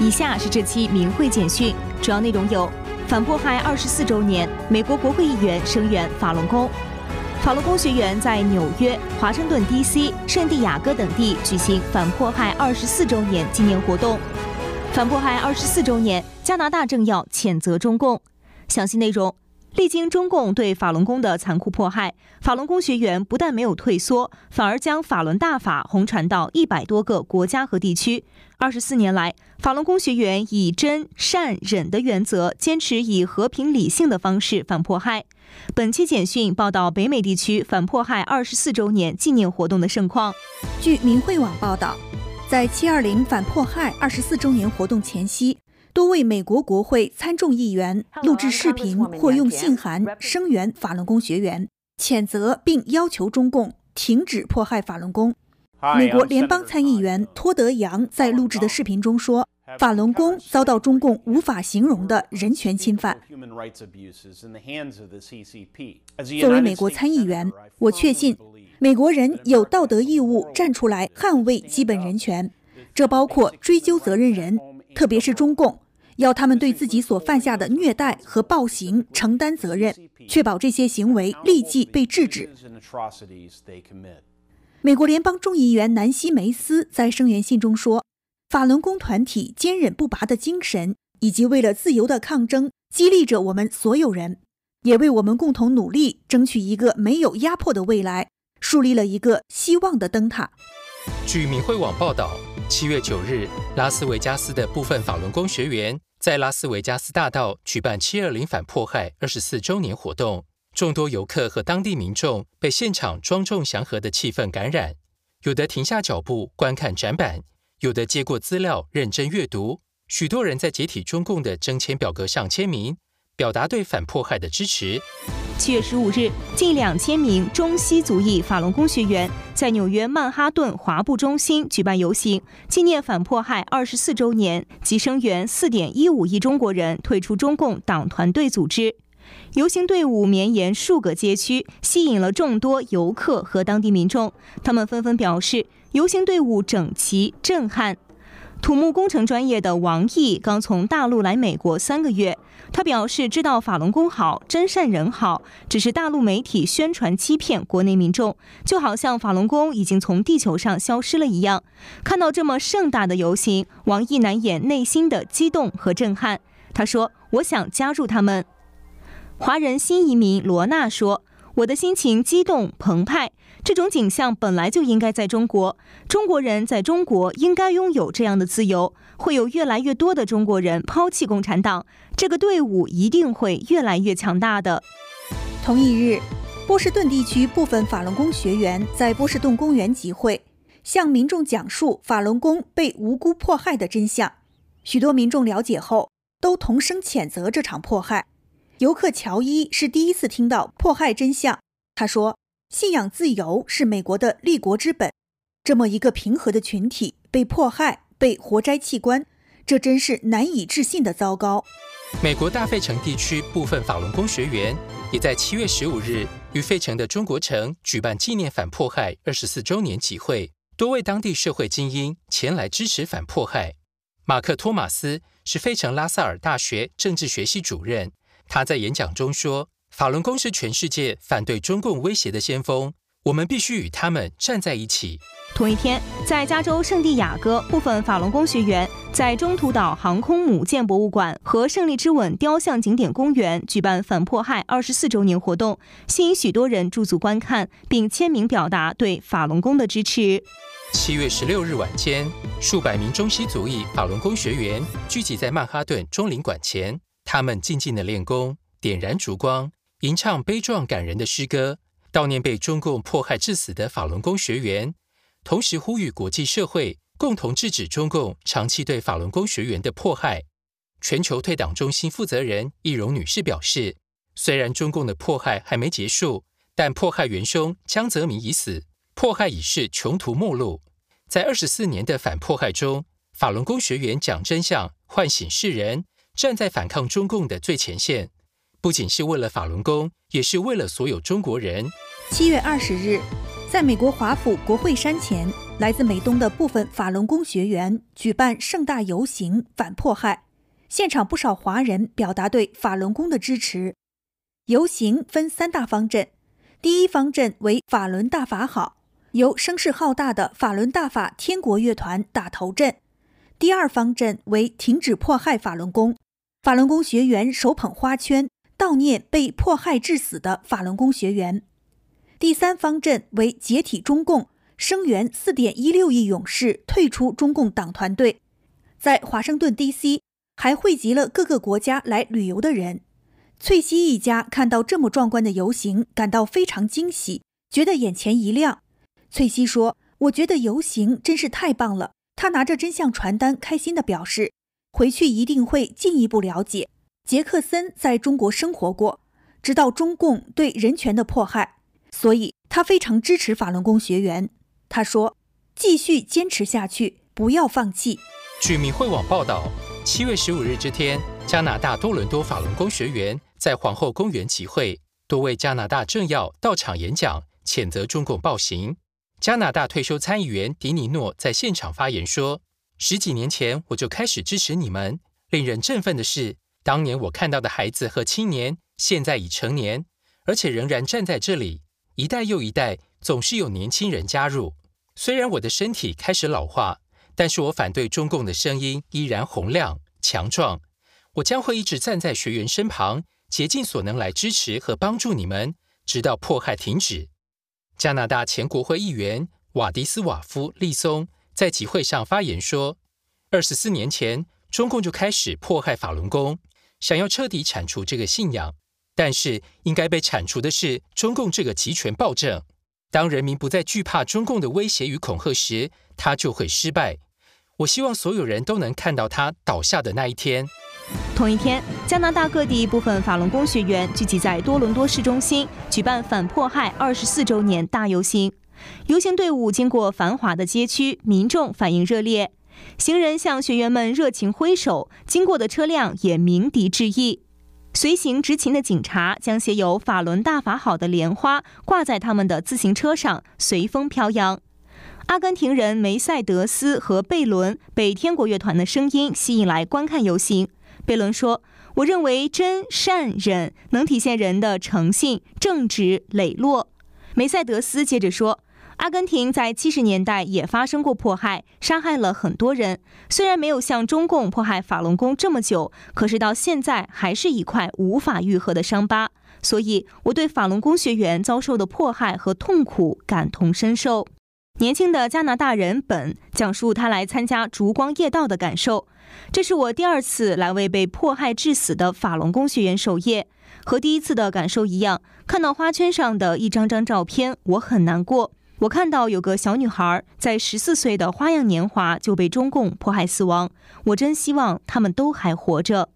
以下是这期明慧简讯，主要内容有：反迫害二十四周年，美国国会议员声援法轮功；法轮功学员在纽约、华盛顿 D.C、圣地亚哥等地举行反迫害二十四周年纪念活动；反迫害二十四周年，加拿大政要谴责中共。详细内容。历经中共对法轮功的残酷迫害，法轮功学员不但没有退缩，反而将法轮大法红传到一百多个国家和地区。二十四年来，法轮功学员以真善忍的原则，坚持以和平理性的方式反迫害。本期简讯报道北美地区反迫害二十四周年纪念活动的盛况。据明慧网报道，在七二零反迫害二十四周年活动前夕。多位美国国会参众议员录制视频或用信函声援法轮功学员，谴责并要求中共停止迫害法轮功。美国联邦参议员托德·杨在录制的视频中说：“法轮功遭到中共无法形容的人权侵犯。”作为美国参议员，我确信美国人有道德义务站出来捍卫基本人权，这包括追究责任人。特别是中共，要他们对自己所犯下的虐待和暴行承担责任，确保这些行为立即被制止。美国联邦众议员南希·梅斯在声援信中说：“法轮功团体坚韧不拔的精神，以及为了自由的抗争，激励着我们所有人，也为我们共同努力争取一个没有压迫的未来，树立了一个希望的灯塔。”据明慧网报道。七月九日，拉斯维加斯的部分法轮功学员在拉斯维加斯大道举办“七二零反迫害”二十四周年活动。众多游客和当地民众被现场庄重祥和的气氛感染，有的停下脚步观看展板，有的接过资料认真阅读。许多人在解体中共的征签表格上签名，表达对反迫害的支持。七月十五日，近两千名中西族裔法轮功学员在纽约曼哈顿华埠中心举办游行，纪念反迫害二十四周年及声援四点一五亿中国人退出中共党团队组织。游行队伍绵延数个街区，吸引了众多游客和当地民众。他们纷纷表示，游行队伍整齐、震撼。土木工程专业的王毅刚从大陆来美国三个月，他表示知道法轮功好，真善人好，只是大陆媒体宣传欺骗国内民众，就好像法轮功已经从地球上消失了一样。看到这么盛大的游行，王毅难掩内心的激动和震撼。他说：“我想加入他们。”华人新移民罗娜说：“我的心情激动澎湃。”这种景象本来就应该在中国，中国人在中国应该拥有这样的自由。会有越来越多的中国人抛弃共产党，这个队伍一定会越来越强大的。同一日，波士顿地区部分法轮功学员在波士顿公园集会，向民众讲述法轮功被无辜迫害的真相。许多民众了解后，都同声谴责这场迫害。游客乔伊是第一次听到迫害真相，他说。信仰自由是美国的立国之本。这么一个平和的群体被迫害、被活摘器官，这真是难以置信的糟糕。美国大费城地区部分法轮功学员也在七月十五日于费城的中国城举办纪念反迫害二十四周年集会，多位当地社会精英前来支持反迫害。马克·托马斯是费城拉萨尔大学政治学系主任，他在演讲中说。法轮功是全世界反对中共威胁的先锋，我们必须与他们站在一起。同一天，在加州圣地亚哥，部分法轮功学员在中途岛航空母舰博物馆和胜利之吻雕像景点公园举办反迫害二十四周年活动，吸引许多人驻足观看，并签名表达对法轮功的支持。七月十六日晚间，数百名中西族裔法轮功学员聚集在曼哈顿中领馆前，他们静静的练功，点燃烛光。吟唱悲壮感人的诗歌，悼念被中共迫害致死的法轮功学员，同时呼吁国际社会共同制止中共长期对法轮功学员的迫害。全球退党中心负责人易容女士表示：“虽然中共的迫害还没结束，但迫害元凶江泽民已死，迫害已是穷途末路。在二十四年的反迫害中，法轮功学员讲真相，唤醒世人，站在反抗中共的最前线。”不仅是为了法轮功，也是为了所有中国人。七月二十日，在美国华府国会山前，来自美东的部分法轮功学员举办盛大游行反迫害，现场不少华人表达对法轮功的支持。游行分三大方阵，第一方阵为“法轮大法好”，由声势浩大的法轮大法天国乐团打头阵；第二方阵为“停止迫害法轮功”，法轮功学员手捧花圈悼念被迫害致死的法轮功学员。第三方阵为解体中共，声援四点一六亿勇士退出中共党团队。在华盛顿 D.C. 还汇集了各个国家来旅游的人。翠西一家看到这么壮观的游行，感到非常惊喜，觉得眼前一亮。翠西说：“我觉得游行真是太棒了。”他拿着真相传单，开心地表示：“回去一定会进一步了解。”杰克森在中国生活过，知道中共对人权的迫害。所以他非常支持法轮功学员。他说：“继续坚持下去，不要放弃。”据民会网报道，七月十五日这天，加拿大多伦多法轮功学员在皇后公园集会，多位加拿大政要到场演讲，谴责中共暴行。加拿大退休参议员迪尼诺在现场发言说：“十几年前我就开始支持你们。令人振奋的是，当年我看到的孩子和青年，现在已成年，而且仍然站在这里。”一代又一代，总是有年轻人加入。虽然我的身体开始老化，但是我反对中共的声音依然洪亮强壮。我将会一直站在学员身旁，竭尽所能来支持和帮助你们，直到迫害停止。加拿大前国会议员瓦迪斯瓦夫利松在集会上发言说：“二十四年前，中共就开始迫害法轮功，想要彻底铲除这个信仰。”但是，应该被铲除的是中共这个集权暴政。当人民不再惧怕中共的威胁与恐吓时，他就会失败。我希望所有人都能看到他倒下的那一天。同一天，加拿大各地部分法轮功学员聚集在多伦多市中心，举办反迫害二十四周年大游行。游行队伍经过繁华的街区，民众反应热烈，行人向学员们热情挥手，经过的车辆也鸣笛致意。随行执勤的警察将写有“法轮大法好”的莲花挂在他们的自行车上，随风飘扬。阿根廷人梅赛德斯和贝伦被天国乐团的声音吸引来观看游行。贝伦说：“我认为真善忍能体现人的诚信、正直、磊落。”梅赛德斯接着说。阿根廷在七十年代也发生过迫害，杀害了很多人。虽然没有像中共迫害法轮功这么久，可是到现在还是一块无法愈合的伤疤。所以，我对法轮功学员遭受的迫害和痛苦感同身受。年轻的加拿大人本讲述他来参加烛光夜道的感受：“这是我第二次来为被迫害致死的法轮功学员守夜，和第一次的感受一样，看到花圈上的一张张照片，我很难过。”我看到有个小女孩在十四岁的花样年华就被中共迫害死亡，我真希望他们都还活着。